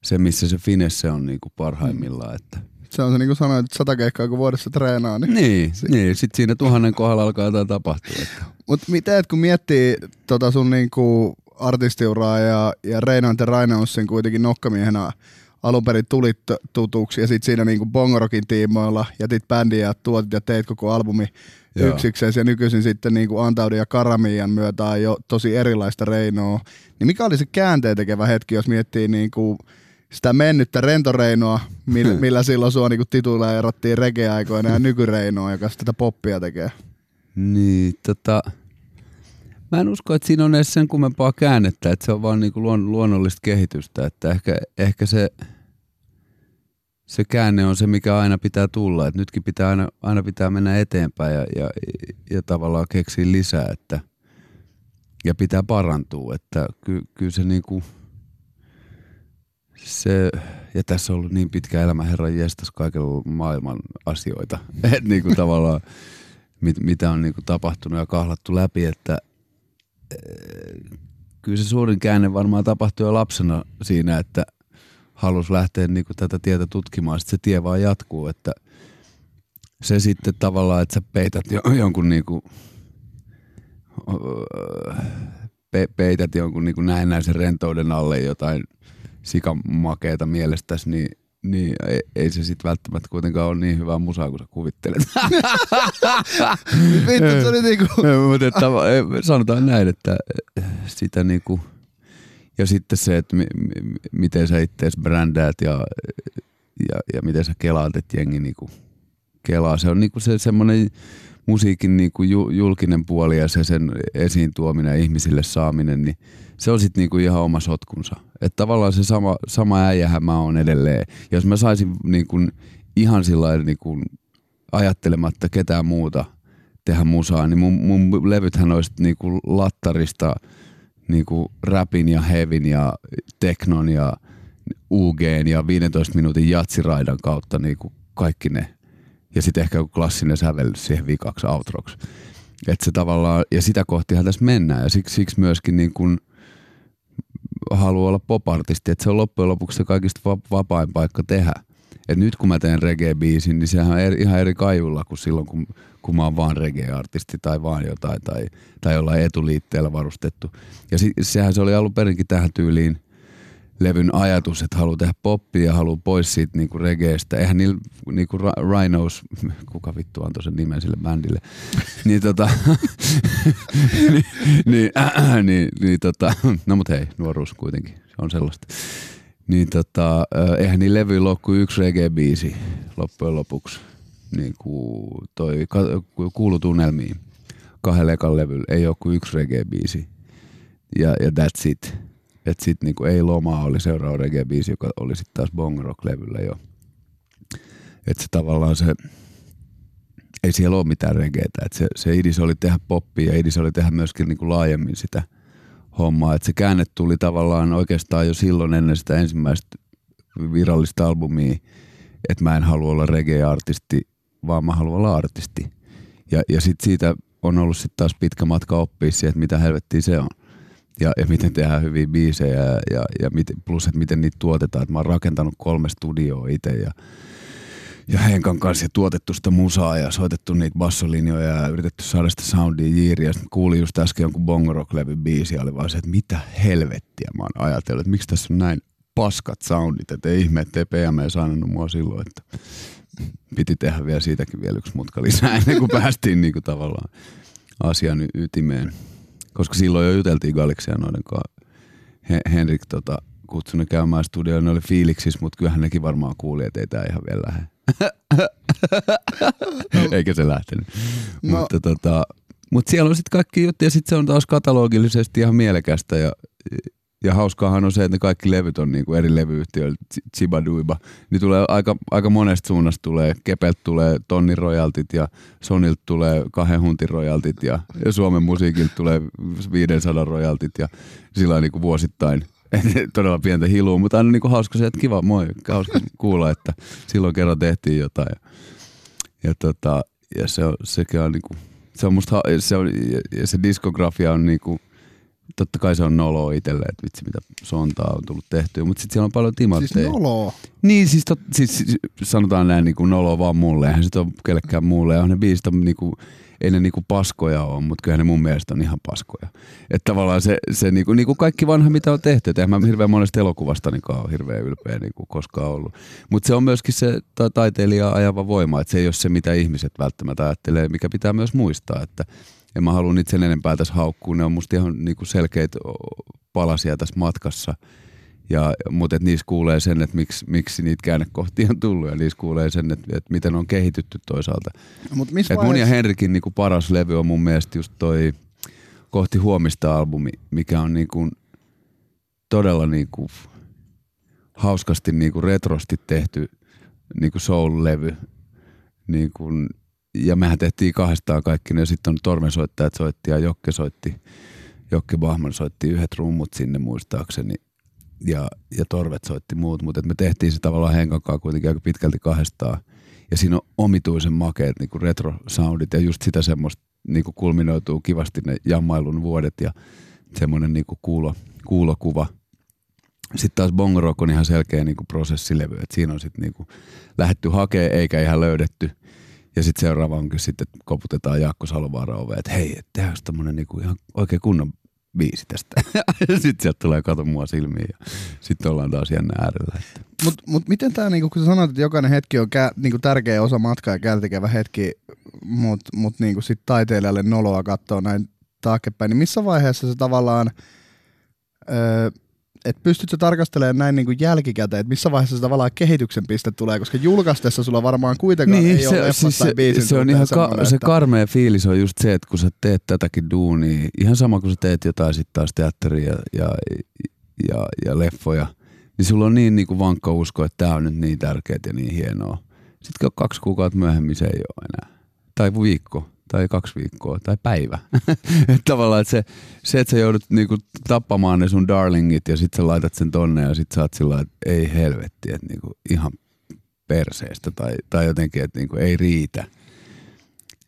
Speaker 2: se, missä se finesse on niinku parhaimmillaan. Että.
Speaker 3: Se on se niin kuin sanoit, että sata keikkaa kun vuodessa treenaa. Niin.
Speaker 2: Niin, niin sitten siinä tuhannen kohdalla alkaa jotain tapahtua.
Speaker 3: Mutta et kun miettii tota sun niinku artistiuraa ja, ja Reinoint ja Rainaussin kuitenkin nokkamiehenä alun perin tulit tutuksi ja sitten siinä niinku Bongorokin tiimoilla jätit bändiä ja tuotit ja teit koko albumi
Speaker 2: Joo.
Speaker 3: yksikseen ja nykyisin sitten niinku Antaudin ja Karamian myötä on jo tosi erilaista Reinoa. Niin mikä oli se käänteen tekevä hetki, jos miettii niinku sitä mennyttä rentoreinoa, millä, millä silloin sua niinku tituleerattiin regeaikoina ja nykyreinoa, joka sitä poppia tekee?
Speaker 2: Niin, tota, mä en usko, että siinä on edes sen kummempaa käännettä, että se on vaan niinku luon, luonnollista kehitystä, että ehkä, ehkä se, se käänne on se, mikä aina pitää tulla, että nytkin pitää aina, aina pitää mennä eteenpäin ja, ja, ja tavallaan keksiä lisää, että ja pitää parantua, että ky, kyllä se niinku, se, ja tässä on ollut niin pitkä elämä, herran jestas, kaikella maailman asioita, että niinku tavallaan mit, mitä on niinku tapahtunut ja kahlattu läpi, että kyllä se suurin käänne varmaan tapahtui jo lapsena siinä, että halusi lähteä niinku tätä tietä tutkimaan, sitten se tie vaan jatkuu, että se sitten tavallaan, että sä peität jo, jonkun niinku, pe, peität jonkun niinku näennäisen rentouden alle jotain sikamakeeta mielestäsi, niin, niin ei, ei se sitten välttämättä kuitenkaan ole niin hyvää musaa kuin sä kuvittelet.
Speaker 3: Vittu, se oli niinku...
Speaker 2: Mutta että, sanotaan näin, että sitä niinku, ja sitten se, että mi, mi, miten sä itseäsi brändäät ja, ja, ja miten sä kelaat, että jengi niinku kelaa. Se on niinku se semmoinen musiikin niinku ju, julkinen puoli ja se sen esiin tuominen ja ihmisille saaminen, niin se on sitten niinku ihan oma sotkunsa. Että tavallaan se sama, sama äijähän mä oon edelleen. Jos mä saisin niinku ihan sillä niinku ajattelematta ketään muuta tehdä musaa, niin mun, mun levythän olisi niinku lattarista niinku rapin ja hevin ja teknon ja UGn ja 15 minuutin jatsiraidan kautta niinku kaikki ne. Ja sitten ehkä joku klassinen sävellys siihen vikaksi outroksi. Et se tavallaan, ja sitä kohtihan tässä mennään. Ja siksi, siksi myöskin niin kun haluaa olla pop-artisti, että se on loppujen lopuksi se kaikista va- vapain paikka tehdä. Et nyt kun mä teen reggae-biisin, niin sehän on eri, ihan eri kajulla kuin silloin, kun, kun mä oon vaan reggae-artisti tai vaan jotain tai, tai jollain etuliitteellä varustettu. Ja si, sehän se oli alun perinkin tähän tyyliin levyn ajatus, että haluaa tehdä poppia ja haluaa pois siitä niinku regeestä. Eihän niillä niinku Rhinos, kuka vittu antoi sen nimen sille bändille, niin tota, niin, niin, äh, niin, niin tota, no mut hei, nuoruus kuitenkin, se on sellaista. Niin tota, eihän niin levy loppu yksi reggae-biisi loppujen lopuksi. Niin kuin toi kuulu tunnelmiin kahdella ekan levyllä. Ei ole kuin yksi reggae-biisi. Ja, ja that's it. Että sit niinku ei lomaa oli seuraava reggae-biisi, joka oli sitten taas Bong Rock-levyllä jo. Että se tavallaan se, ei siellä ole mitään reggaetä. Et se, se idis oli tehdä poppia ja idis oli tehdä myöskin niinku laajemmin sitä – hommaa. Että se käänne tuli tavallaan oikeastaan jo silloin ennen sitä ensimmäistä virallista albumia, että mä en halua olla reggae-artisti, vaan mä haluan olla artisti. Ja, ja sitten siitä on ollut sitten taas pitkä matka oppia siihen, että mitä helvettiä se on. Ja, ja miten tehdään hyviä biisejä ja, ja, ja miten, plus, että miten niitä tuotetaan. Et mä oon rakentanut kolme studioa itse ja ja Henkan kanssa ja tuotettu sitä musaa ja soitettu niitä bassolinjoja ja yritetty saada sitä soundia jiiriä. Sitten kuulin just äsken jonkun rock levy biisi ja oli vaan se, että mitä helvettiä mä oon ajatellut, että miksi tässä on näin paskat soundit, että ei ihme, ettei PM ei saanut mua silloin, että piti tehdä vielä siitäkin vielä yksi mutka lisää ennen kuin päästiin niinku tavallaan asian ytimeen. Koska silloin jo juteltiin Galixia noiden kanssa. Henrik tota, kutsui ne käymään studioon, ne oli fiiliksissä, mutta kyllähän nekin varmaan kuuli, että ei tämä ihan vielä lähde. Eikä se lähtenyt. No. Mutta tota, mutta siellä on sitten kaikki juttuja ja sitten se on taas katalogillisesti ihan mielekästä ja, ja hauskaahan on se, että ne kaikki levyt on niinku eri levyyhtiöillä, Chibaduiba, niin tulee aika, aika monesta suunnasta tulee, Kepelt tulee tonnin rojaltit ja Sonilta tulee kahden huntin rojaltit ja, ja Suomen musiikilta tulee 500 rojaltit ja sillä niinku vuosittain – todella pientä hilua, mutta aina niinku hauska se, että kiva, moi, hauska kuulla, että silloin kerran tehtiin jotain. Ja, ja, tota, ja se on, sekin on niinku, se on musta, se, on, ja se diskografia on niinku, totta kai se on nolo itselle, että vitsi mitä sontaa on tullut tehtyä, mutta sitten siellä on paljon timantteja.
Speaker 3: Siis nolo?
Speaker 2: Niin, siis, tot, siis, siis sanotaan näin niinku nolo vaan mulle, eihän se ole kellekään muulle, ja on ne biisit on niinku, ei ne niinku paskoja ole, mutta kyllä ne mun mielestä on ihan paskoja. Että tavallaan se, se niinku, niinku kaikki vanha, mitä on tehty, että mä hirveän monesta elokuvasta niin ole hirveän ylpeä niinku koskaan ollut. Mutta se on myöskin se ta- taiteilija ajava voima, että se ei ole se, mitä ihmiset välttämättä ajattelee, mikä pitää myös muistaa, että en mä halua niitä sen enempää tässä haukkua, ne on musta ihan niinku selkeitä palasia tässä matkassa – ja, mutta et niissä kuulee sen, että miksi, miksi niitä käännekohtia on tullut ja niissä kuulee sen, että, että miten on kehitytty toisaalta. Mut missä vaiheessa... Mun ja Henrikin niin kuin paras levy on mun mielestä just toi Kohti huomista albumi, mikä on niin kuin todella niin kuin hauskasti niin kuin retrosti tehty niin kuin soul-levy. Niin kuin, ja mehän tehtiin kahdestaan kaikki ne. Sitten on tormensoittajat soitti ja Jokke soitti. Jokke Bahman soitti yhdet rummut sinne muistaakseni ja, ja Torvet soitti muut, mutta me tehtiin se tavallaan Henkan kuitenkin aika pitkälti kahdestaan. Ja siinä on omituisen makeet niin kuin retro-soundit ja just sitä semmoista niin kuin kulminoituu kivasti ne jammailun vuodet ja semmoinen niin kuin kuulo, kuulokuva. Sitten taas Bongo Rock on ihan selkeä niin kuin prosessilevy, että siinä on sitten niin lähetty hakee eikä ihan löydetty. Ja sitten seuraava onkin sitten, että koputetaan Jaakko Salovaara oveen, että hei, tehdäänkö tämmöinen niinku ihan oikein kunnon biisi tästä. sitten sieltä tulee kato mua silmiin ja sitten ollaan taas jännä äärellä.
Speaker 3: Mutta mut miten tämä, niinku, kun sä sanoit, että jokainen hetki on kä- niinku, tärkeä osa matkaa ja kääntekevä hetki, mutta mut, niinku, sitten taiteilijalle noloa katsoa näin taaksepäin, niin missä vaiheessa se tavallaan... Öö, että pystytkö tarkastelemaan näin niin kuin jälkikäteen, että missä vaiheessa se tavallaan kehityksen piste tulee, koska julkaistessa sulla varmaan kuitenkaan niin, ei se, ole siis
Speaker 2: se,
Speaker 3: biisin
Speaker 2: se, on ihan ka- se karmea fiilis on just se, että kun sä teet tätäkin duunia, ihan sama kun sä teet jotain sitten taas teatteria ja, ja, ja, ja leffoja, niin sulla on niin, niin kuin vankka usko, että tämä on nyt niin tärkeää ja niin hienoa. Sitten kaksi kuukautta myöhemmin se ei ole enää. Tai viikko tai kaksi viikkoa tai päivä. että tavallaan että se, se, että sä joudut niinku tappamaan ne sun darlingit ja sitten sä laitat sen tonne ja sitten sä oot sillä että ei helvetti, että niinku ihan perseestä tai, tai jotenkin, että niinku ei riitä.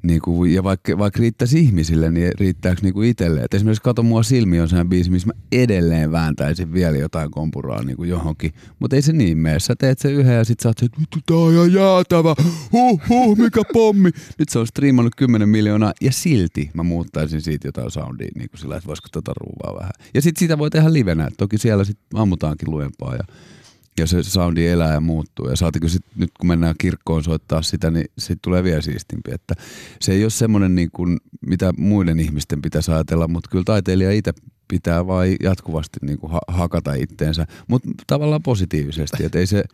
Speaker 2: Niinku, ja vaikka, vaikka riittäisi ihmisille, niin riittääkö niinku itselle? Et esimerkiksi Kato mua silmi on sehän biisi, missä mä edelleen vääntäisin vielä jotain kompuraa niinku johonkin. Mutta ei se niin mene. Sä teet se yhden ja sit sä oot, että tää on ihan jäätävä. Huh, huh, mikä pommi. Nyt se on striimannut 10 miljoonaa ja silti mä muuttaisin siitä jotain soundia niin kuin sillä, että voisiko tota ruuvaa vähän. Ja sit sitä voi tehdä livenä. Toki siellä sit ammutaankin lujempaa ja ja se soundi elää ja muuttuu. Ja saatiko sit, nyt kun mennään kirkkoon soittaa sitä, niin siitä tulee vielä siistimpi. Että se ei ole semmoinen, niin kuin, mitä muiden ihmisten pitäisi ajatella, mutta kyllä taiteilija itse pitää vain jatkuvasti niin kuin ha- hakata itteensä, mutta tavallaan positiivisesti. Että ei se,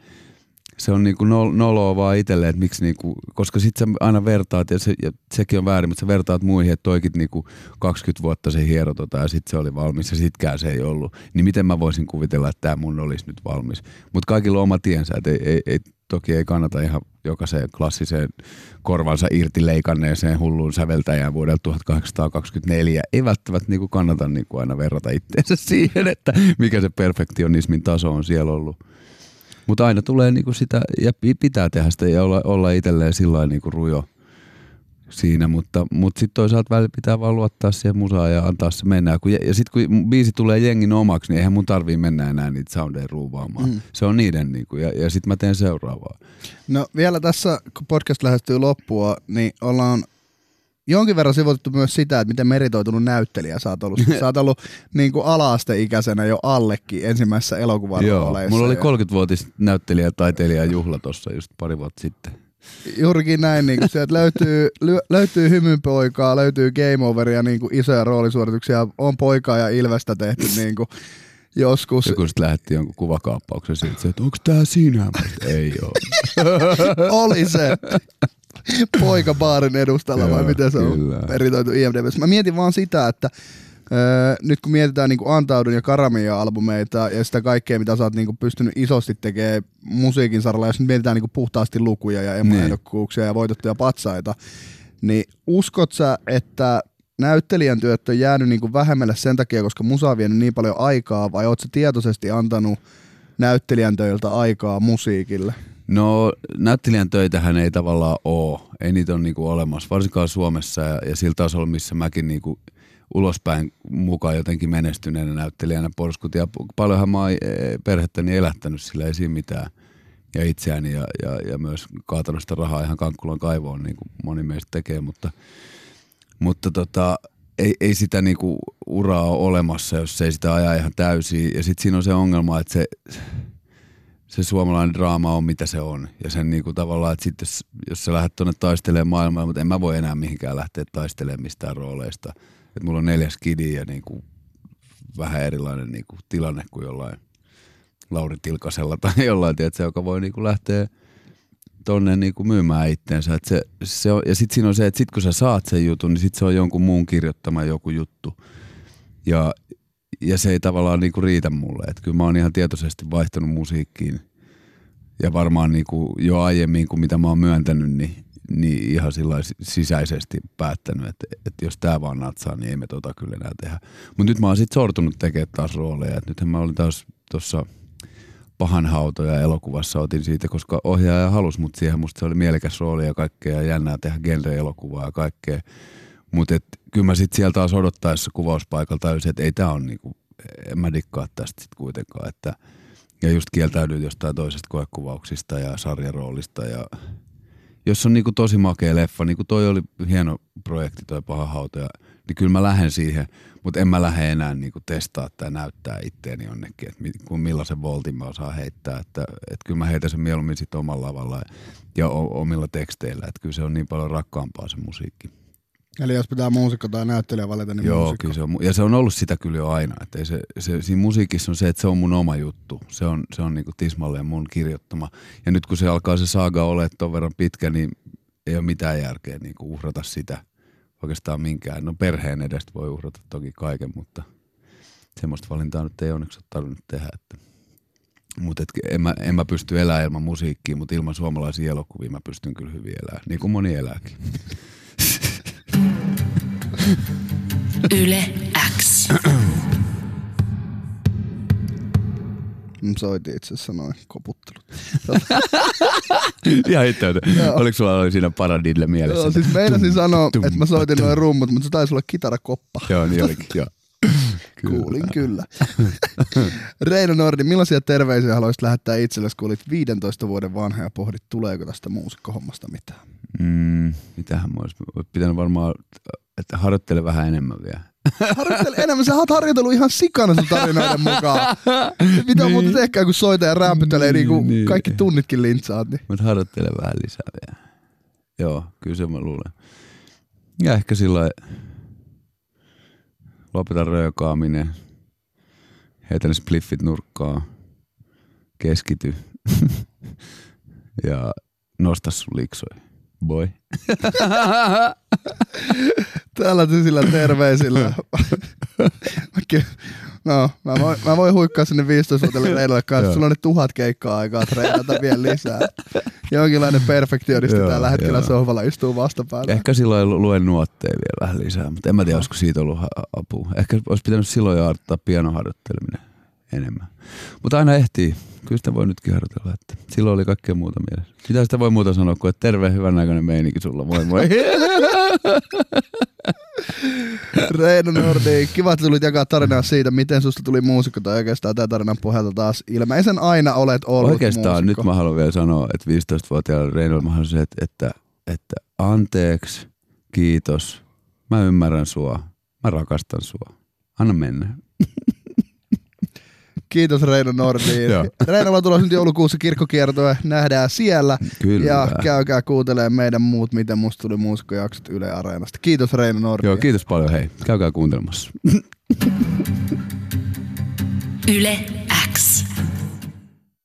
Speaker 2: se on niinku noloa vaan itselleen, että miksi niinku, koska sit sä aina vertaat, ja, se, ja sekin on väärin, mutta sä vertaat muihin, että toikin niinku 20 vuotta se hiero tota, ja sitten se oli valmis ja sitkään se ei ollut. Niin miten mä voisin kuvitella, että tämä mun olisi nyt valmis. Mutta kaikilla on oma tiensä, että ei, ei, ei, toki ei kannata ihan jokaiseen klassiseen korvansa irti leikanneeseen hulluun säveltäjään vuodelta 1824. Ei välttämättä niinku kannata niinku aina verrata itseensä siihen, että mikä se perfektionismin taso on siellä ollut. Mutta aina tulee niinku sitä, ja pitää tehdä sitä ja olla, olla itselleen sillä niinku rujo siinä, mutta, mutta sitten toisaalta välillä pitää vaan luottaa siihen musaan ja antaa se mennä. Kun, ja ja sitten kun biisi tulee jengin omaksi, niin eihän mun tarvii mennä enää niitä soundeja ruuvaamaan. Mm. Se on niiden, niinku, ja, ja sitten mä teen seuraavaa.
Speaker 3: No vielä tässä, kun podcast lähestyy loppua, niin ollaan jonkin verran sivutettu myös sitä, että miten meritoitunut näyttelijä sä oot ollut. Sä oot ollut niin kuin ala-asteikäisenä jo allekin ensimmäisessä elokuvan
Speaker 2: Joo, mulla oli 30-vuotis näyttelijä taiteilija juhla tuossa just pari vuotta sitten.
Speaker 3: Juurikin näin, niin kuin sieltä löytyy, löytyy hymynpoikaa, löytyy game overia, niin kuin isoja roolisuorituksia, on poikaa ja Ilvestä tehty niin kuin joskus.
Speaker 2: Joku sitten lähetti jonkun kuvakaappauksen siitä, että onko tämä sinä? Ei ole.
Speaker 3: oli se poika baarin edustalla vai miten se on meritoitu IMDb. Mä mietin vaan sitä, että Öö, nyt kun mietitään niin Antaudun ja Karamia-albumeita ja sitä kaikkea, mitä sä oot niin kuin pystynyt isosti tekemään musiikin saralla, jos nyt mietitään niin kuin puhtaasti lukuja ja emoehdokkuuksia niin. ja voitettuja patsaita, niin uskot sä, että näyttelijän työt on jäänyt niin kuin vähemmälle sen takia, koska musa on vienyt niin paljon aikaa, vai oot sä tietoisesti antanut näyttelijän töiltä aikaa musiikille?
Speaker 2: No näyttelijän töitähän ei tavallaan ole, ei niitä ole niinku olemassa, varsinkaan Suomessa ja, ja sillä tasolla, missä mäkin niinku ulospäin mukaan jotenkin menestyneenä näyttelijänä porskut. Ja paljonhan mä oon e, perhettäni elättänyt, sillä ei siinä mitään. Ja itseäni ja, ja, ja myös kaatanut sitä rahaa ihan Kankkulan kaivoon, niin kuin moni meistä tekee, mutta, mutta tota, ei, ei sitä niinku uraa ole olemassa, jos ei sitä ajaa ihan täysin. Ja sitten siinä on se ongelma, että se, se suomalainen draama on mitä se on. Ja sen niinku tavallaan, että sitten jos, jos sä lähdet tuonne taistelemaan maailmaa, mutta en mä voi enää mihinkään lähteä taistelemaan mistään rooleista – että mulla on neljäs kidi ja niin kuin vähän erilainen niin kuin tilanne kuin jollain Lauri Tilkasella tai jollain, tiedätkö, joka voi niin kuin lähteä tonne niin kuin myymään itteensä. Et se, se on, ja sitten siinä on se, että sit kun sä saat sen jutun, niin sitten se on jonkun muun kirjoittama joku juttu. Ja, ja se ei tavallaan niin kuin riitä mulle. Et kyllä mä oon ihan tietoisesti vaihtanut musiikkiin ja varmaan niin kuin jo aiemmin kuin mitä mä oon myöntänyt, niin niin ihan sisäisesti päättänyt, että, että jos tämä vaan natsaa, niin ei me tota kyllä enää tehdä. Mutta nyt mä oon sitten sortunut tekemään taas rooleja. Et nythän mä olin taas tuossa pahanhautoja elokuvassa otin siitä, koska ohjaaja halusi mut siihen. Musta se oli mielekäs rooli ja kaikkea jännää tehdä genre-elokuvaa ja kaikkea. Mutta kyllä mä sitten sieltä taas odottaessa kuvauspaikalta tajusin, että ei tämä on niinku, en mä dikkaa tästä sitten kuitenkaan. Että, ja just kieltäydyin jostain toisesta koekuvauksista ja sarjaroolista ja jos on niinku tosi makea leffa, niin kuin toi oli hieno projekti toi Paha hautoja, niin kyllä mä lähden siihen, mutta en mä lähde enää niinku testaa tai näyttää itteeni jonnekin, että millaisen voltin mä osaan heittää, että, että kyllä mä heitän sen mieluummin sit omalla lavalla ja, ja omilla teksteillä, että kyllä se on niin paljon rakkaampaa se musiikki.
Speaker 3: Eli jos pitää muusikko tai näyttelijä valita, niin
Speaker 2: Joo,
Speaker 3: muusikko.
Speaker 2: kyllä se on, ja se on ollut sitä kyllä jo aina. Että se, se, siinä musiikissa on se, että se on mun oma juttu. Se on, se on niinku tismalleen mun kirjoittama. Ja nyt kun se alkaa se saaga olla ton verran pitkä, niin ei ole mitään järkeä niinku uhrata sitä oikeastaan minkään. No perheen edestä voi uhrata toki kaiken, mutta semmoista valintaa nyt ei onneksi ole tarvinnut tehdä. Että. Mutta en mä, en mä pysty elämään ilman musiikkia, mutta ilman suomalaisia elokuvia mä pystyn kyllä hyvin elämään, niin kuin moni elääkin.
Speaker 1: Yle X.
Speaker 3: Mä soitin itse asiassa noin koputtelut.
Speaker 2: Ihan itse, oliko sulla oli siinä paradille mielessä?
Speaker 3: Joo, siis meinasin sanoa, että mä soitin noin rummut, mutta se taisi olla kitarakoppa.
Speaker 2: Joo, niin olikin, joo.
Speaker 3: Kyllä. Kuulin kyllä. Reino Nordi, millaisia terveisiä haluaisit lähettää itsellesi, kun olit 15 vuoden vanha ja pohdit, tuleeko tästä muusikkohommasta mitään?
Speaker 2: Mm, mitähän mä olisi pitänyt varmaan, että harjoittele vähän enemmän vielä.
Speaker 3: Harjoittele enemmän, sä oot harjoitellut ihan sikana sun tarinoiden mukaan. Mitä niin. muuta tehkää, kun soita ja rämpytelee niin, niin, niin. kaikki tunnitkin lintsaat. Niin.
Speaker 2: Mutta harjoittele vähän lisää vielä. Joo, kyllä se mä luulen. Ja ehkä sillä lopeta röökaaminen, heitä ne spliffit nurkkaa, keskity ja nosta sun liksoi. Boy.
Speaker 3: Täällä sillä terveisillä. No, mä voin, mä voin huikkaa sinne 15-vuotiaille reilulle kanssa. Sulla on nyt tuhat keikkaa aikaa treenata vielä lisää. Jonkinlainen perfektionisti tällä hetkellä joo. sohvalla istuu vastapäällä.
Speaker 2: Ehkä silloin luen nuotteja vielä vähän lisää, mutta en mä tiedä, olisiko siitä ollut apua. Ehkä olisi pitänyt silloin aloittaa pianoharjoitteleminen enemmän. Mutta aina ehtii. Kyllä sitä voi nytkin harjoitella. Että silloin oli kaikkea muuta mielessä. Mitä sitä voi muuta sanoa kuin, että terve, hyvän näköinen meininki sulla. Moi moi.
Speaker 3: Reino Nordi, kiva, että tulit jakaa tarinaa siitä, miten susta tuli muusikko, tai oikeastaan tämä tarinan pohjalta taas ilmeisen aina olet ollut
Speaker 2: Oikeastaan
Speaker 3: muusikko.
Speaker 2: nyt mä haluan vielä sanoa, että 15-vuotiaalla Reinolla mä haluan se, että, että, että anteeksi, kiitos, mä ymmärrän sua, mä rakastan sua, anna mennä.
Speaker 3: Kiitos Reino Nordiin. Reinolla tulossa nyt joulukuussa kirkkokiertoa, nähdään siellä.
Speaker 2: Kyllä.
Speaker 3: Ja käykää kuuntelemaan meidän muut, miten musta tuli muusikkojaksot Yle Areenasta. Kiitos Reino Nordiin.
Speaker 2: Joo, kiitos paljon, hei. Käykää kuuntelemassa.
Speaker 1: Yle